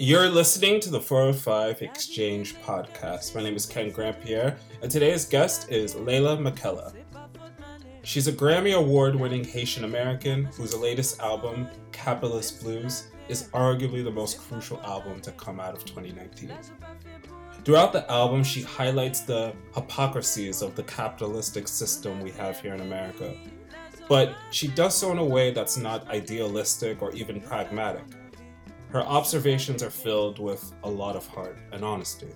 You're listening to the 405 Exchange podcast. My name is Ken Grand-Pierre, and today's guest is Layla McCalla. She's a Grammy Award winning Haitian American whose latest album, Capitalist Blues, is arguably the most crucial album to come out of 2019. Throughout the album, she highlights the hypocrisies of the capitalistic system we have here in America. But she does so in a way that's not idealistic or even pragmatic. Her observations are filled with a lot of heart and honesty.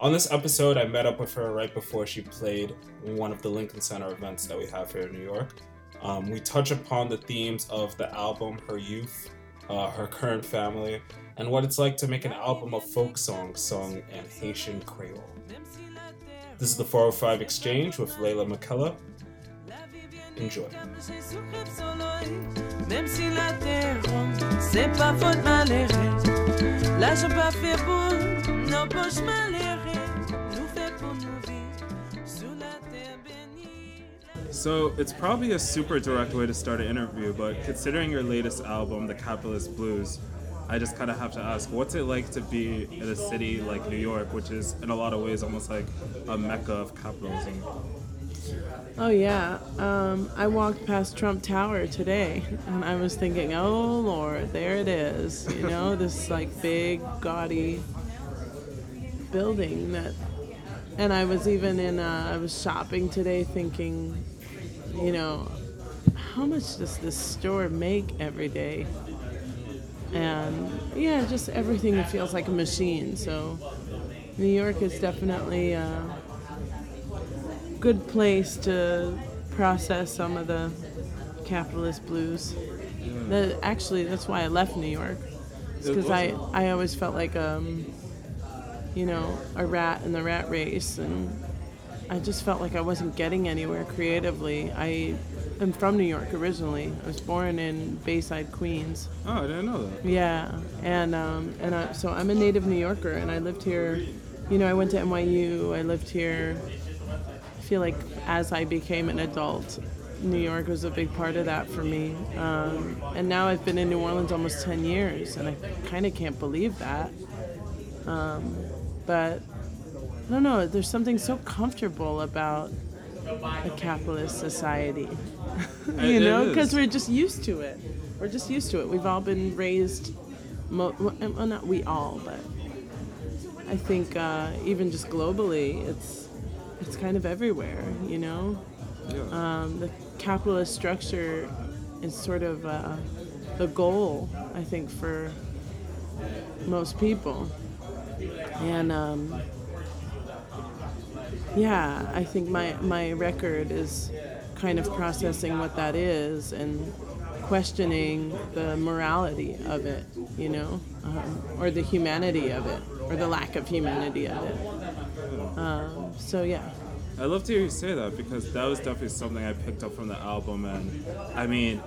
On this episode, I met up with her right before she played one of the Lincoln Center events that we have here in New York. Um, we touch upon the themes of the album, her youth, uh, her current family, and what it's like to make an album of folk songs sung in Haitian Creole. This is the 405 Exchange with Layla McCalla. Enjoy. Même si la terre c'est pas faute pas fait pour nos poches nous fait pour nous vivre sous la terre bénie. So it's probably a super direct way to start an interview, but considering your latest album, The Capitalist Blues, I just kind of have to ask, what's it like to be in a city like New York, which is in a lot of ways almost like a mecca of capitalism? Oh yeah, um, I walked past Trump Tower today, and I was thinking, oh Lord, there it is. You know, this like big, gaudy building that. And I was even in. Uh, I was shopping today, thinking, you know, how much does this store make every day? And yeah, just everything feels like a machine. So, New York is definitely. Uh, good place to process some of the capitalist blues. That, actually, that's why I left New York. Because I, I always felt like, um, you know, a rat in the rat race. And I just felt like I wasn't getting anywhere creatively. I am from New York originally. I was born in Bayside, Queens. Oh, I didn't know that. Yeah. And, um, and I, so I'm a native New Yorker, and I lived here. You know, I went to NYU. I lived here feel like as I became an adult, New York was a big part of that for me. Um, and now I've been in New Orleans almost 10 years, and I kind of can't believe that. Um, but I don't know, there's something so comfortable about a capitalist society. you know, because we're just used to it. We're just used to it. We've all been raised, mo- well, not we all, but I think uh, even just globally, it's it's kind of everywhere, you know. Yeah. Um, the capitalist structure is sort of uh, the goal, I think, for most people. And um, yeah, I think my, my record is kind of processing what that is and questioning the morality of it, you know, um, or the humanity of it, or the lack of humanity of it. Um, so yeah. I love to hear you say that because that was definitely something I picked up from the album, and I mean,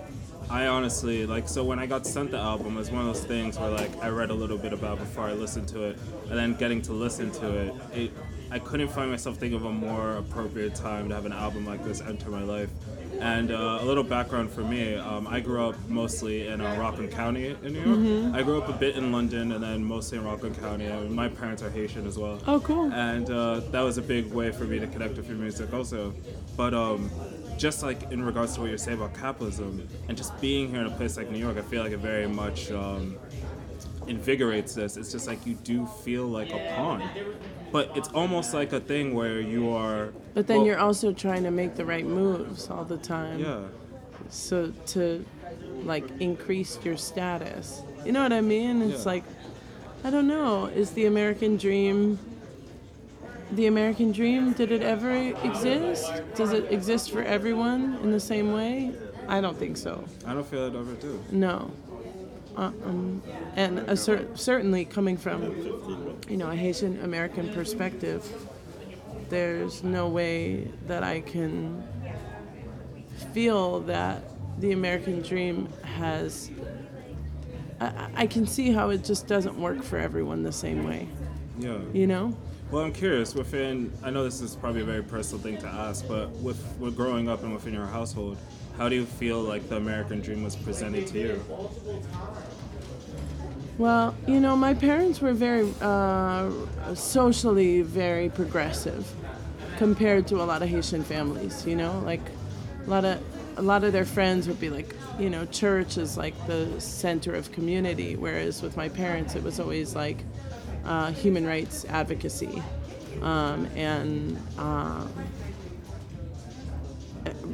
I honestly like so when I got sent the album, it was one of those things where like I read a little bit about before I listened to it, and then getting to listen to it, it I couldn't find myself thinking of a more appropriate time to have an album like this enter my life. And uh, a little background for me um, I grew up mostly in uh, Rockland County in New York. Mm-hmm. I grew up a bit in London and then mostly in Rockland County. And my parents are Haitian as well. Oh, cool. And uh, that was a big way for me to connect with your music also. But um, just like in regards to what you're saying about capitalism and just being here in a place like New York, I feel like it very much um, invigorates this. It's just like you do feel like a pawn but it's almost like a thing where you are. But then well, you're also trying to make the right moves all the time. Yeah. So to like increase your status. You know what I mean? It's yeah. like I don't know, is the American dream the American dream did it ever exist? Does it exist for everyone in the same way? I don't think so. I don't feel it ever do. No. Uh, um, and cer- certainly coming from, you know, a Haitian American perspective, there's no way that I can feel that the American dream has. I, I can see how it just doesn't work for everyone the same way. Yeah. You know. Well, I'm curious. Within, I know this is probably a very personal thing to ask, but with, with growing up and within your household, how do you feel like the American dream was presented to you? Well, you know, my parents were very uh, socially very progressive compared to a lot of Haitian families. You know, like a lot of a lot of their friends would be like, you know, church is like the center of community, whereas with my parents, it was always like uh, human rights advocacy um, and um,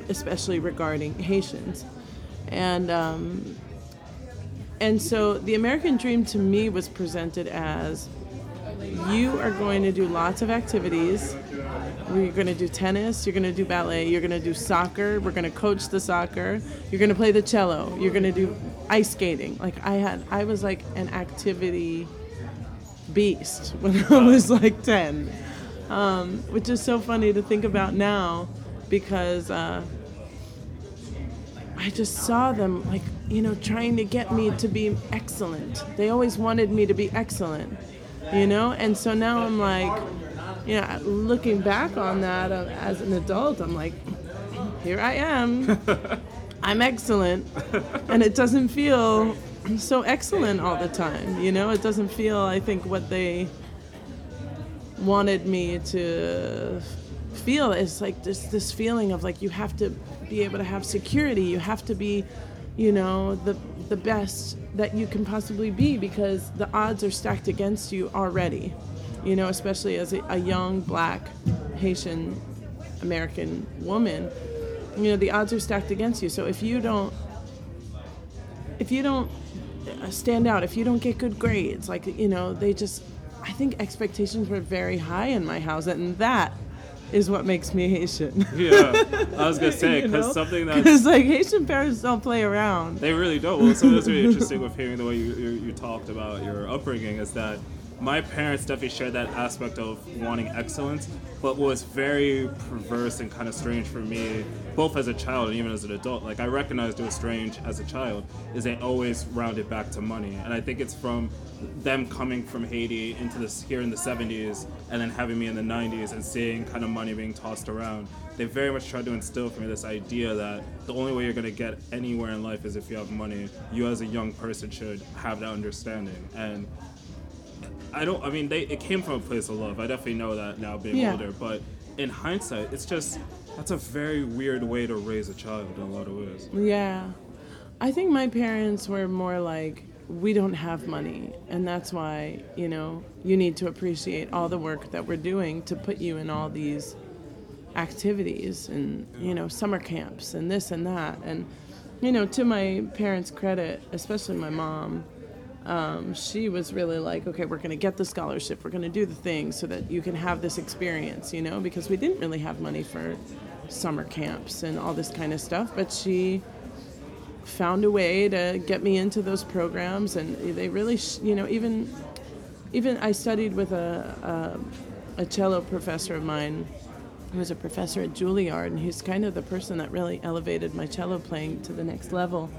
especially regarding Haitians. And um, and so the American dream to me was presented as you are going to do lots of activities. You're going to do tennis, you're going to do ballet, you're going to do soccer, we're going to coach the soccer, you're going to play the cello, you're going to do ice skating. Like I had I was like an activity beast when I was like 10. Um, which is so funny to think about now because uh, I just saw them like, you know, trying to get me to be excellent. They always wanted me to be excellent, you know? And so now I'm like, you know, looking back on that uh, as an adult, I'm like, here I am. I'm excellent. And it doesn't feel so excellent all the time, you know? It doesn't feel, I think, what they wanted me to feel is like this this feeling of like you have to be able to have security. You have to be you know the the best that you can possibly be because the odds are stacked against you already you know especially as a, a young black haitian american woman. You know the odds are stacked against you. So if you don't if you don't uh, stand out if you don't get good grades like you know they just I think expectations were very high in my house, and that is what makes me Haitian. yeah, I was gonna say because something that because like Haitian parents don't play around. They really don't. Well, something that's really interesting with hearing the way you, you, you talked about your upbringing is that my parents definitely shared that aspect of wanting excellence, but what was very perverse and kind of strange for me, both as a child and even as an adult, like I recognized it was strange as a child, is they always rounded back to money. And I think it's from them coming from Haiti into this here in the 70s and then having me in the 90s and seeing kind of money being tossed around. They very much tried to instill for me this idea that the only way you're going to get anywhere in life is if you have money. You as a young person should have that understanding. And I don't. I mean, they it came from a place of love. I definitely know that now, being Yeah. older. But in hindsight, it's just that's a very weird way to raise a child in a lot of ways. Yeah. I think my parents were more like, we don't have money. And that's why, you know, you need to appreciate all the work that we're doing to put you in all these activities and, you know, summer camps and this and that. And, you know, to my parents' credit, especially my mom, um, she was really like, okay, we're going to get the scholarship, we're going to do the thing so that you can have this experience, you know, because we didn't really have money for summer camps and all this kind of stuff. But she found a way to get me into those programs, and they really, you know, even even I studied with a, a a cello professor of mine who was a professor at Juilliard, and he's kind of the person that really elevated my cello playing to the next level.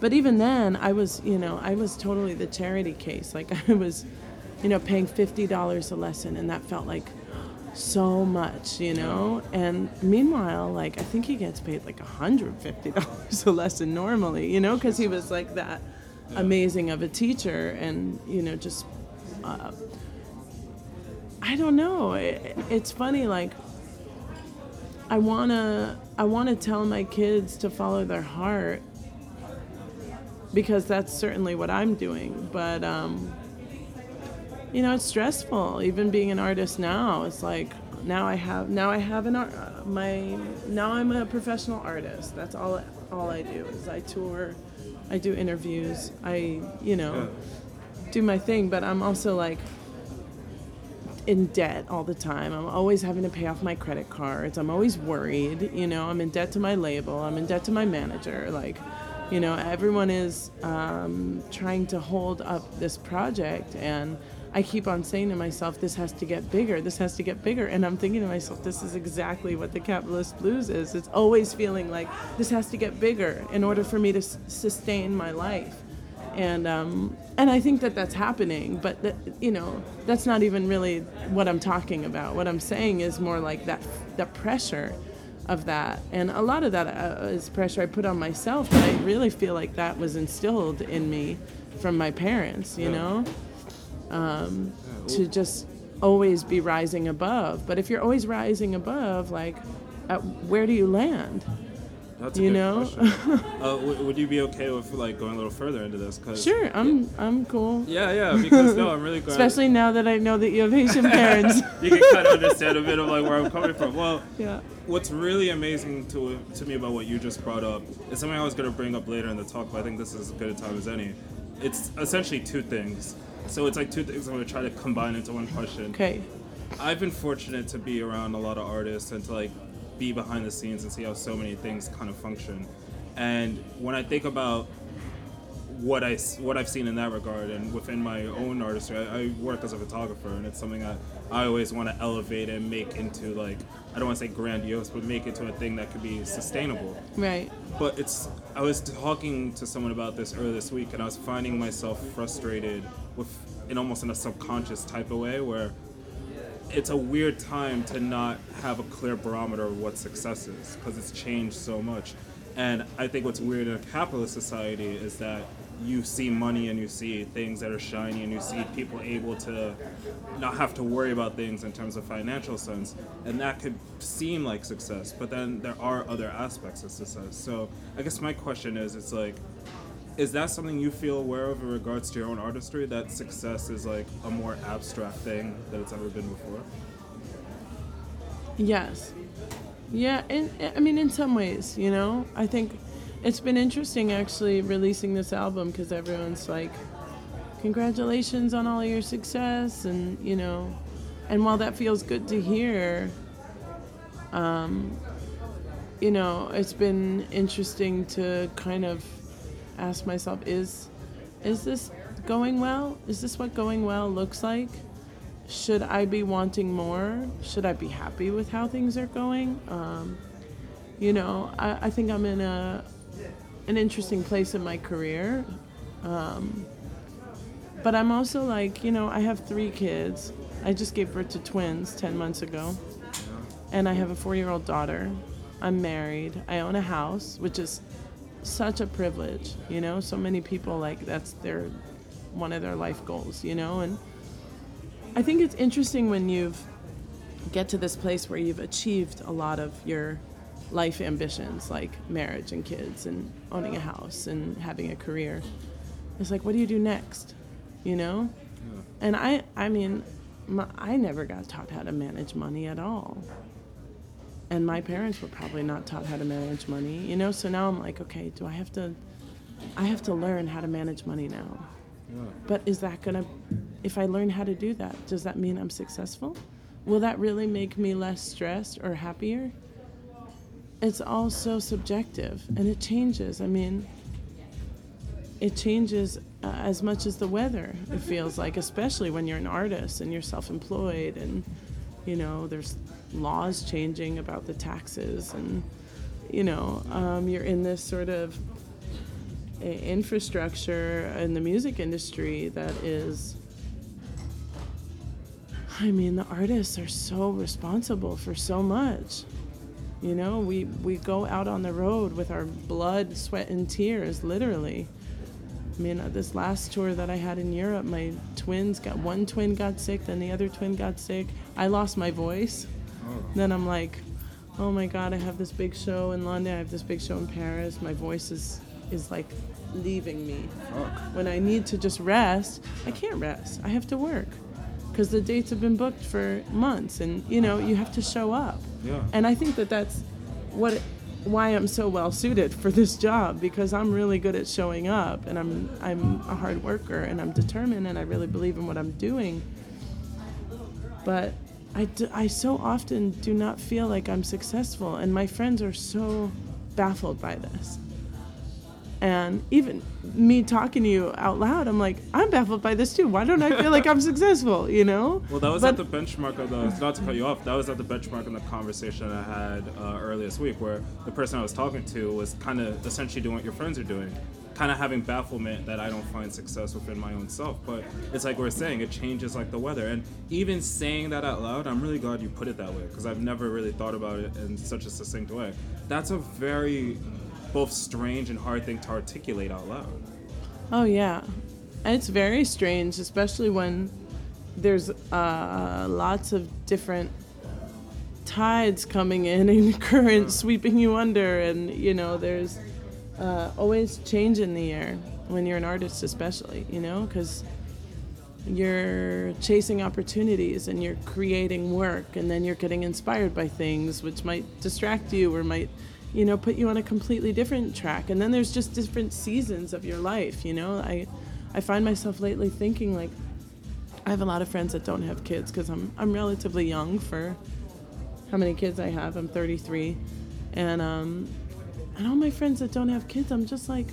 But even then, I was, you know, I was totally the charity case. Like I was, you know, paying fifty dollars a lesson, and that felt like so much, you know. And meanwhile, like I think he gets paid like hundred fifty dollars a lesson normally, you know, because he was like that amazing of a teacher, and you know, just uh, I don't know. It, it's funny, like I wanna I wanna tell my kids to follow their heart because that's certainly what I'm doing. But um, you know, it's stressful. Even being an artist now, it's like now I have now I have an art. uh, My now I'm a professional artist. That's all all I do is I tour, I do interviews. I you know do my thing. But I'm also like in debt all the time. I'm always having to pay off my credit cards. I'm always worried. You know, I'm in debt to my label. I'm in debt to my manager. Like, you know, everyone is um, trying to hold up this project, and I keep on saying to myself, "This has to get bigger. This has to get bigger." And I'm thinking to myself, "This is exactly what the capitalist blues is. It's always feeling like this has to get bigger in order for me to s- sustain my life." and um, and I think that that's happening. But that, you know, that's not even really what I'm talking about. What I'm saying is more like that that pressure of that, and a lot of that uh, is pressure I put on myself. But I really feel like that was instilled in me from my parents, you Yeah. know, um, Yeah, to just always be rising above. But if you're always rising above, like, at, where do you land? That's you know? uh, w- would you be okay with like going a little further into this? Cause, Sure, I'm I'm cool. Yeah, yeah. Because no, I'm really glad. Especially now that I know that you have Haitian parents. you can kind of understand a bit of like where I'm coming from. Well, yeah. what's really amazing to to me about what you just brought up is something I was going to bring up later in the talk, but I think this is as good a time as any. It's essentially two things. So it's like two things I'm going to try to combine into one question. Okay. I've been fortunate to be around a lot of artists and to like be behind the scenes and see how so many things kind of function. And when I think about what I what I've seen in that regard and within my own artistry, I, I work as a photographer and it's something that I always want to elevate and make into like I don't want to say grandiose, but make it to a thing that could be sustainable Right. but it's i was talking to someone about this earlier this week and i was finding myself frustrated with in almost in a subconscious type of way where it's a weird time to not have a clear barometer of what success is because it's changed so much. And i think what's weird in a capitalist society is that you see money and you see things that are shiny and you see people able to not have to worry about things in terms of financial sense. And that could seem like success but then there are other aspects of success. So i guess my question is it's like is that something you feel aware of in regards to your own artistry that success is like a more abstract thing than it's ever been before? Yes. Yeah, and I mean, in some ways, you know, I think it's been interesting actually releasing this album because everyone's like, congratulations on all your success, and you know, and while that feels good to hear, um, you know, it's been interesting to kind of ask myself, is, is this going well? Is this what going well looks like? should I be wanting more? Should I be happy with how things are going? Um, you know, I, I think I'm in a an interesting place in my career. Um, but I'm also like, you know, I have three kids. I just gave birth to twins 10 months ago. And I have a four year old daughter. I'm married. I own a house, which is such a privilege, you know? So many people, like, that's their one of their life goals, you know? And I think it's interesting when you've get to this place where you've achieved a lot of your life ambitions like marriage and kids and owning a house and having a career. It's like what do you do next? You know? And I I mean my, I never got taught how to manage money at all. And my parents were probably not taught how to manage money, you know? So now I'm like, okay, do I have to I have to learn how to manage money now. But is that gonna, if I learn how to do that, does that mean I'm successful? Will that really make me less stressed or happier? It's all so subjective and it changes. I mean, it changes uh, as much as the weather, it feels like, especially when you're an artist and you're self employed and, you know, there's laws changing about the taxes and, you know, um, you're in this sort of infrastructure in the music industry that is I mean the artists are so responsible for so much. You know, we we go out on the road with our blood, sweat and tears literally. I mean, uh, this last tour that I had in Europe, my twins got one twin got sick, then the other twin got sick. I lost my voice. Then I'm like, oh my god, I have this big show in London, I have this big show in Paris. My voice is is like leaving me. When I need to just rest, I can't rest. I have to work because the dates have been booked for months, and you know you have to show up. Yeah. And I think that that's what it, why I'm so well suited for this job because I'm really good at showing up, and I'm I'm a hard worker, and I'm determined, and I really believe in what I'm doing. But I, I so often do not feel like I'm successful, and my friends are so baffled by this. And even me talking to you out loud, I'm like, I'm baffled by this too. Why don't I feel like I'm successful? You know? Well, that was But- at the benchmark of the. Not to cut you off. That was at the benchmark in the conversation I had uh, earlier this week, where the person I was talking to was kind of essentially doing what your friends are doing, kind of having bafflement that I don't find success within my own self. But it's like we're saying, it changes like the weather. And even saying that out loud, I'm really glad you put it that way because I've never really thought about it in such a succinct way. That's a very both strange and hard thing to articulate out loud. Oh yeah, It's very strange, especially when there's uh, lots of different tides coming in and currents sweeping you under, and you know, there's uh, always change in the air when you're an artist, especially, you know, because you're chasing opportunities and you're creating work, and then you're getting inspired by things which might distract you or might you know put you on a completely different track. And then there's just different seasons of your life you know? I i find myself lately thinking like i have a lot of friends that don't have kids because i'm i'm relatively young for how many kids i have. I'm 33 and um and all my friends that don't have kids i'm just like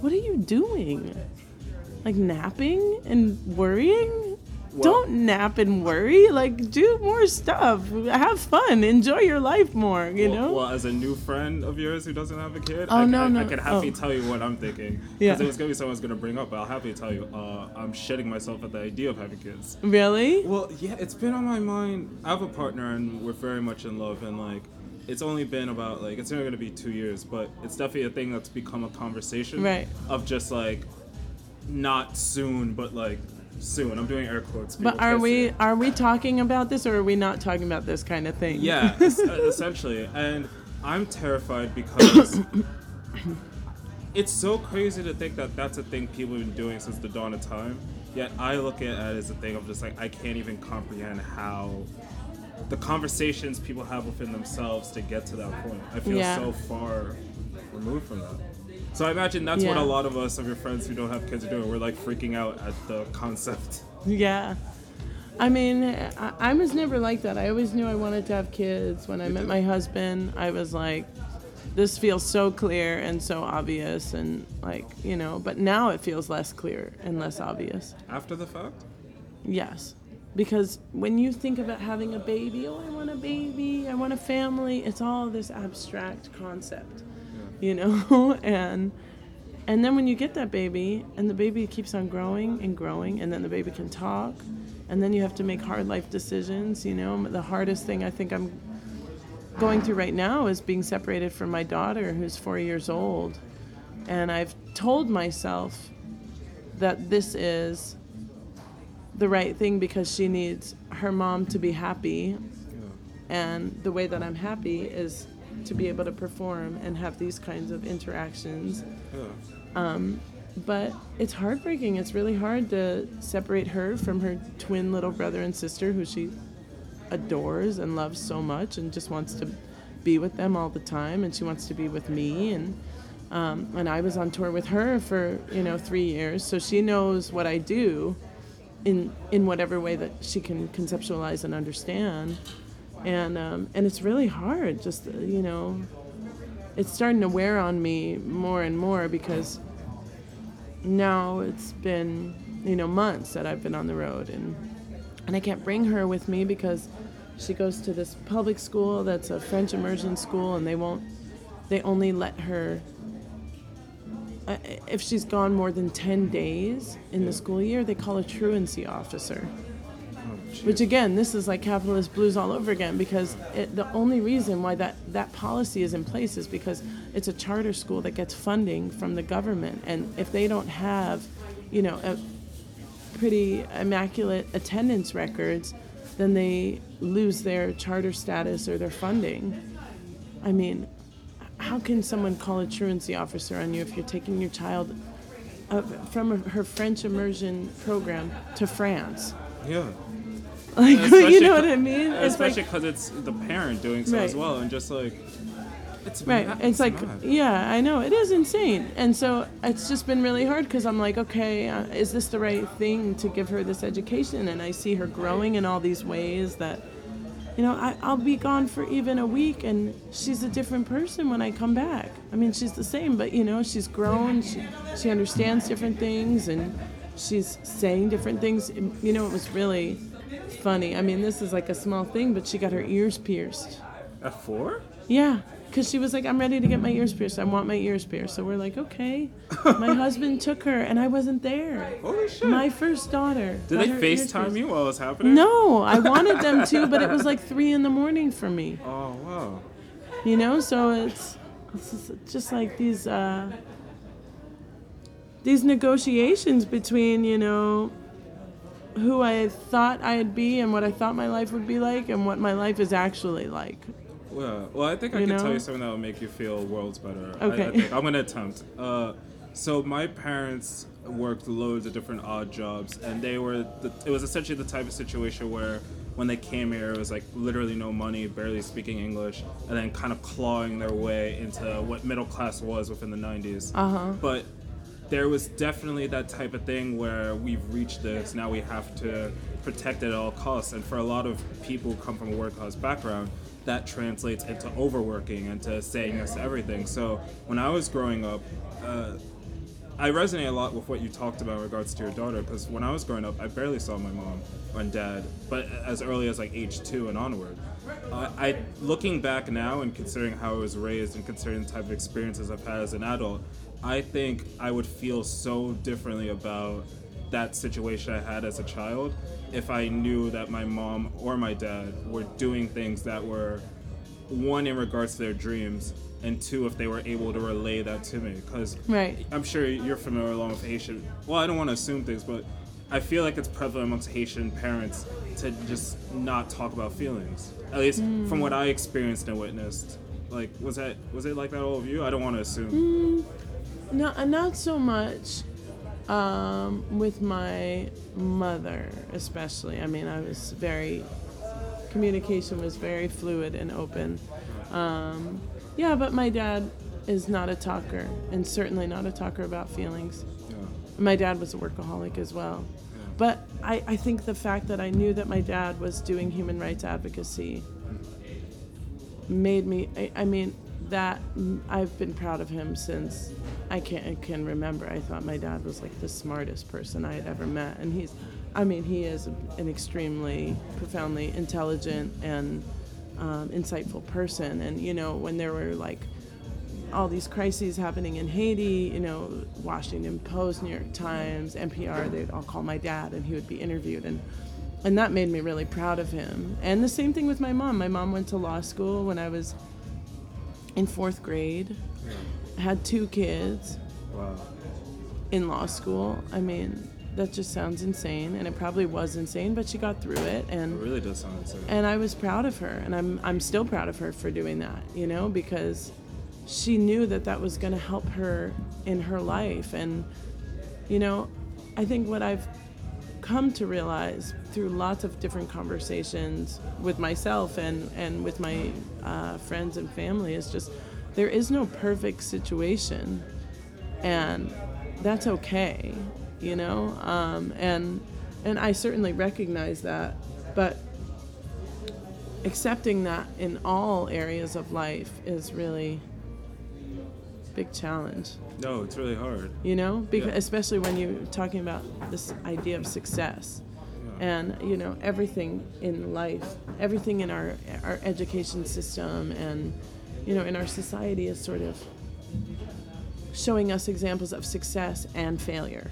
what are you doing? Like napping and worrying don't nap and worry. Like, do more stuff. Have fun. Enjoy your life more. You well, know. Well, as a new friend of yours who doesn't have a kid, oh I, no, I, no, I can happily oh. tell you what I'm thinking. Yeah. Because it was gonna be someone's gonna bring up, but I'll happily tell you. Uh, I'm shitting myself at the idea of having kids. Really? Well, yeah, it's been on my mind. I have a partner, and we're very much in love, and like. It's only been about like it's only gonna be two years, but it's definitely a thing that's become a conversation Right. of just like not soon, but like soon. I'm doing air quotes. But are we it. are we talking about this or are we not talking about this kind of thing? Yeah, essentially. And I'm terrified because it's so crazy to think that that's a thing people have been doing since the dawn of time. Yet I look at it as a thing of just like I can't even comprehend how the conversations people have within themselves to get to that point. I feel Yeah. so far removed from that. So I imagine that's what a lot of us of your friends who don't have kids are doing. We're like freaking out at the concept. Yeah. I mean, I, I was never like that. I always knew I wanted to have kids. When I met my husband, I was like, this feels so clear and so obvious, and like, you know, but now it feels less clear and less obvious. After the fact? Yes. Because when you think about having a baby, oh, I want a baby, I want a family, it's all this abstract concept, you know? and and then when you get that baby and the baby keeps on growing and growing and then the baby can talk and then you have to make hard life decisions, you know? The hardest thing I think I'm going through right now is being separated from my daughter who's 4 years old. And I've told myself that this is the right thing because she needs her mom to be happy and the way that I'm happy is to be able to perform and have these kinds of interactions. Yeah. but it's heartbreaking. It's really hard to separate her from her twin little brother and sister who she adores and loves so much and just wants to be with them all the time and she wants to be with me. And um, and I was on tour with her for you know three years. So she knows what I do in in whatever way that she can conceptualize and understand and um, and it's really hard just you know it's starting to wear on me more and more because now it's been you know months that I've been on the road. And and I can't bring her with me because she goes to this public school that's a French immersion school and they won't they only let her uh, if she's gone more than 10 days in the school year they call a truancy officer which again this is like capitalist blues all over again because it, the only reason why that, that policy is in place is because it's a charter school that gets funding from the government. And if they don't have you know a pretty immaculate attendance records then they lose their charter status or their funding. I mean how can someone call a truancy officer on you if you're taking your child uh, from her french immersion program to france? Yeah. like you know what I mean? Especially because it's the parent doing so as well, and just like it's right. mad- It's like mad. yeah, I know it is insane, and so it's just been really hard because I'm like, okay, uh, is this the right thing to give her this education? And I see her growing in all these ways that, you know, I, I'll be gone for even a week, and she's a different person when I come back. I mean, she's the same, but you know, she's grown. She she understands different things, and she's saying different things. You know, it was really funny. I mean, this is like a small thing, but she got her ears pierced. At four? Yeah, because she was like, I'm ready to get my ears pierced. I want my ears pierced. So we're like, okay. my husband took her, and I wasn't there. Holy shit! My first daughter. Did they FaceTime you while it was happening? No, I wanted them to, but it was like three in the morning for me. Oh wow. You know, so it's, it's just- just like these uh, these negotiations between you know who I thought I'd be and what I thought my life would be like and what my life is actually like. Well, well, I think I You can know? tell you something that will make you feel worlds better. I- I, Okay. think. I'm gonna attempt. Uh, so my parents worked loads of different odd jobs, and they were. The, it was essentially the type of situation where when they came here, it was like literally no money, barely speaking English, and then kind of clawing their way into what middle class was within the 90s. Uh huh. But there was definitely that type of thing where we've reached this, now we have to protect it at all costs. And for a lot of people who come from a work class background, that translates into overworking and to saying yes to everything. So when I was growing up, uh, I resonate a lot with what you talked about in regards to your daughter because when I was growing up, I barely saw my mom and dad, but as early as like age two and onward. Uh, I looking back now and considering how I was raised and considering the type of experiences I've had as an adult, I think I would feel so differently about that situation I had as a child if I knew that my mom or my dad were doing things that were one in regards to their dreams and two if they were able to relay that to me. Because Right. i'm sure you're familiar along with haitian well i don't want to assume things but i feel like it's prevalent amongst haitian parents to just not talk about feelings at least from mm. what i experienced and witnessed. Like was that was it like that all of you? I don't want to assume mm, No, uh, not so much um, with my mother, especially. I mean, I was very communication was very fluid and open. Um, yeah, but my dad is not a talker, and certainly not a talker about feelings. yeah. My dad was a workaholic as well. But I, I think the fact that I knew that my dad was doing human rights advocacy made me, I, I mean, that I've been proud of him since I can, I can remember. I thought my dad was like the smartest person I had ever met. And he's, I mean, he is an extremely profoundly intelligent and um, insightful person. And, you know, when there were like all these crises happening in Haiti, you know, Washington Post, New York Times, NPR, they'd all call my dad and he would be interviewed and and that made me really proud of him. And the same thing with my mom. My mom went to law school when I was in 4th grade. Had two kids wow in law school. I mean, that just sounds insane and it probably was insane, but she got through it and it really does sound insane and I was proud of her, and I'm I'm still proud of her for doing that, you know, because she knew that that was going to help her in her life, and you know, I think what I've come to realize through lots of different conversations with myself and and with my uh, friends and family. Is just there is no perfect situation, and that's okay, you know, um, and and I certainly recognize that, but accepting that in all areas of life is really big challenge. No it's really hard. You know? Because Yeah. especially when you're talking about this idea of success and you know everything in life everything in our our education system and you know in our society is sort of showing us examples of success and failure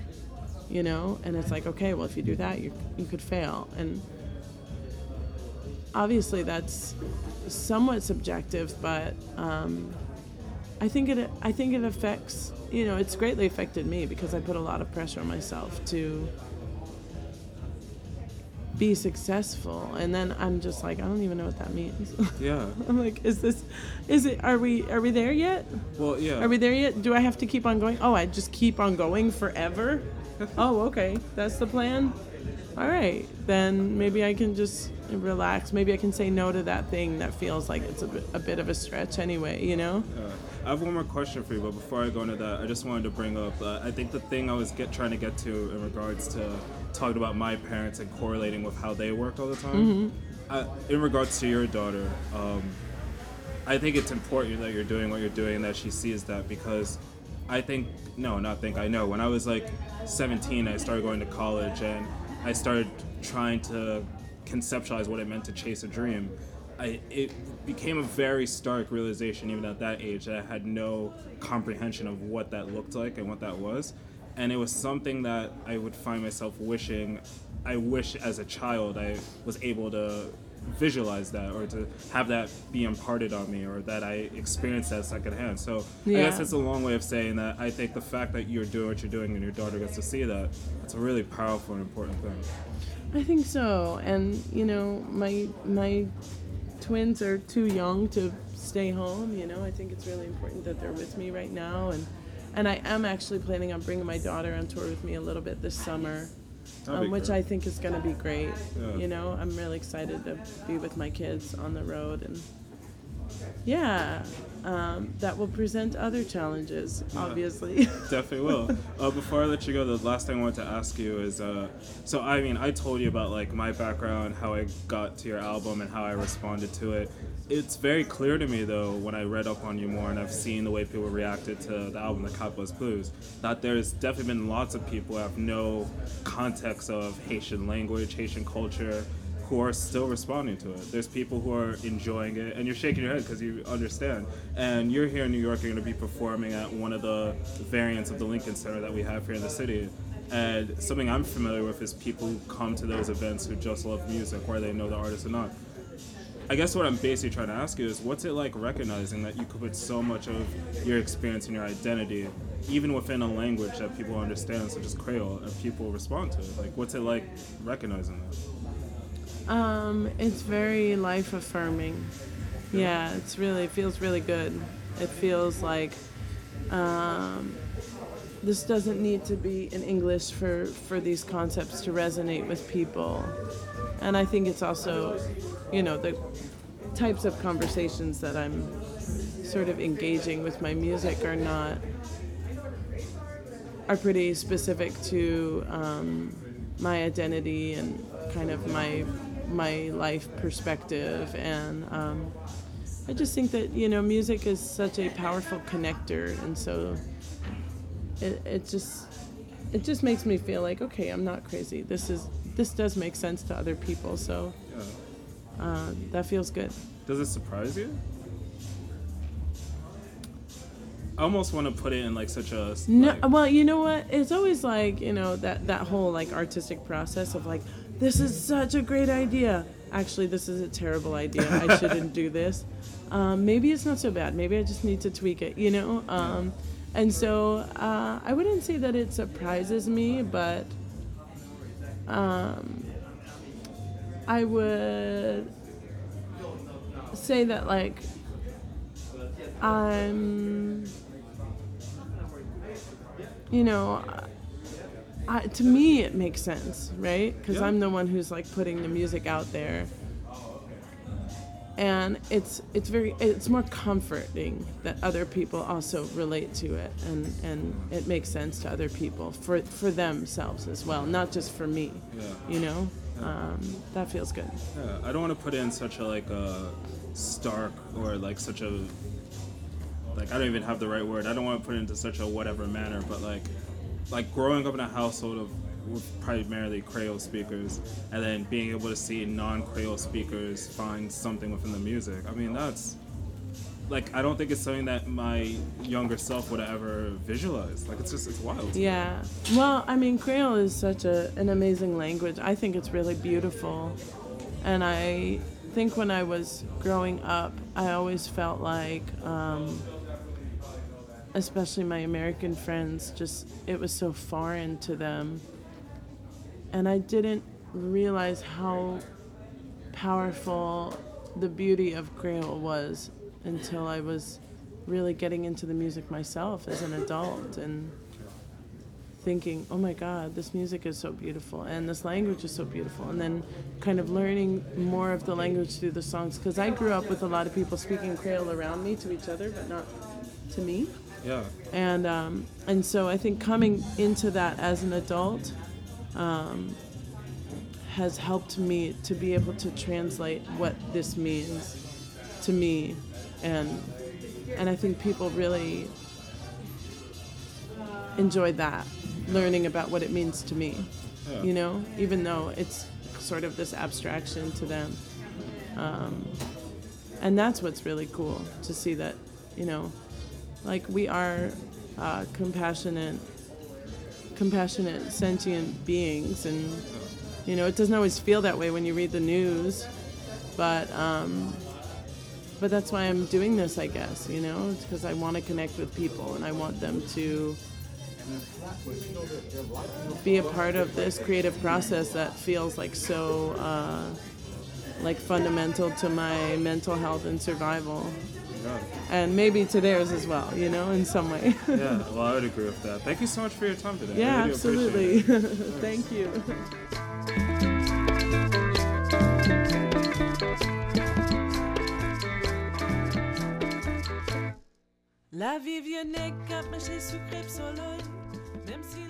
you know? And it's like okay well if you do that you you could fail. And obviously that's somewhat subjective but um, I think it I think it affects you know it's greatly affected me because I put a lot of pressure on myself to be successful and then I'm just like I don't even know what that means. yeah I'm like is this is it are we are we there yet? well yeah Are we there yet? Do I have to keep on going? Oh, I just keep on going forever? oh, okay. That's the plan. All right. Then maybe I can just relax. Maybe I can say no to that thing that feels like it's a bit, a bit of a stretch anyway, you know? Uh, I have one more question for you, but before I go into that, I just wanted to bring up. Uh, I think the thing I was get, trying to get to in regards to talking about my parents and correlating with how they worked all the time. Uh, in regards to your daughter, um, I think it's important that you're doing what you're doing, and that she sees that because I think no, not think I know. When I was like 17, I started going to college, and I started trying to conceptualize what it meant to chase a dream. I, it became a very stark realization, even at that age, that I had no comprehension of what that looked like and what that was. And it was something that I would find myself wishing, I wish as a child I was able to visualize that or to have that be imparted on me or that I experience that secondhand. So I guess it's a long way of saying that I think the fact that you're doing what you're doing and your daughter gets to see that, it's a really powerful and important thing. I think so. And you know, my my twins are too young to stay home. You know, I think it's really important that they're with me right now. And and I am actually planning on bringing my daughter on tour with me a little bit this summer, um, which great. I think is going to be great. Yeah. You know, I'm really excited to be with my kids on the road and. Yeah, um, that will present other challenges, obviously. Definitely will. Uh, before I let you go, the last thing I wanted to ask you is, uh, so I mean, I told you about like my background, how I got to your album, and how I responded to it. It's very clear to me though, when I read up on you more and I've seen the way people reacted to the album, The Capitalist Blues, that there's definitely been lots of people who have no context of Haitian language, Haitian culture, who are still responding to it. There's people who are enjoying it, and you're shaking your head because you understand. And you're here in New York, you're going to be performing at one of the variants of the Lincoln Center that we have here in the city. And something I'm familiar with is people who come to those events who just love music, whether they know the artist or not. I guess what I'm basically trying to ask you is what's it like recognizing that you could put so much of your experience and your identity, even within a language that people understand, such as Creole, and people respond to it? Like, what's it like recognizing that? Um, it's very life affirming. Yeah, it's really it feels really good. It feels like um, this doesn't need to be in English for for these concepts to resonate with people, and I think it's also, you know, the types of conversations that I'm sort of engaging with my music are not are pretty specific to um, my identity and kind of my my life perspective and um, I just think that you know music is such a powerful connector and so it, it just it just makes me feel like okay I'm not crazy this is this does make sense to other people so uh, that feels good Does it surprise you? I almost want to put it in like such a No, well, you know what? It's always like you know that that whole like artistic process of like, this is such a great idea. Actually, this is a terrible idea. I shouldn't do this. Um, maybe it's not so bad. Maybe I just need to tweak it. You know. Um, and so uh, I wouldn't say that it surprises me, but um, I would say that like I'm you know, I, to me it makes sense, right? Because Yeah. I'm the one who's like putting the music out there, and it's it's very it's more comforting that other people also relate to it, and and it makes sense to other people for for themselves as well, not just for me. Yeah. You know, um, that feels good. Yeah, I don't want to put in such a like a stark or like such a like I don't even have the right word. I don't want to put it into such a whatever manner, but like like growing up in a household of with primarily Creole speakers, and then being able to see non-Creole speakers find something within the music. I mean, that's like I don't think it's something that my younger self would ever visualize. Like it's just it's wild. Yeah. Well, I mean, Creole is such a, an amazing language. I think it's really beautiful. And I think when I was growing up, I always felt like, um, especially my American friends, just it was so foreign to them. And I didn't realize how powerful the beauty of Creole was until I was really getting into the music myself as an adult and thinking, oh my God, this music is so beautiful and this language is so beautiful. And then kind of learning more of the language through the songs. Because I grew up with a lot of people speaking Creole around me to each other, but not to me. Yeah. And, um, and so I think coming into that as an adult um, has helped me to be able to translate what this means to me. And, and I think people really enjoyed that, learning about what it means to me. Yeah. You know, even though it's sort of this abstraction to them. Um, and that's what's really cool to see that, you know, like we are uh, compassionate, compassionate, sentient beings, and you know, it doesn't always feel that way when you read the news. but um, but that's why I'm doing this, I guess. You know, because I want to connect with people and I want them to be a part of this creative process that feels like so uh, like fundamental to my mental health and survival Yeah. and maybe to theirs as well you know in some way yeah, well, I would agree with that. Thank you so much for your time today. Yeah really absolutely thank you La vie vient cap, mais j'ai sucré solo, même si la terre.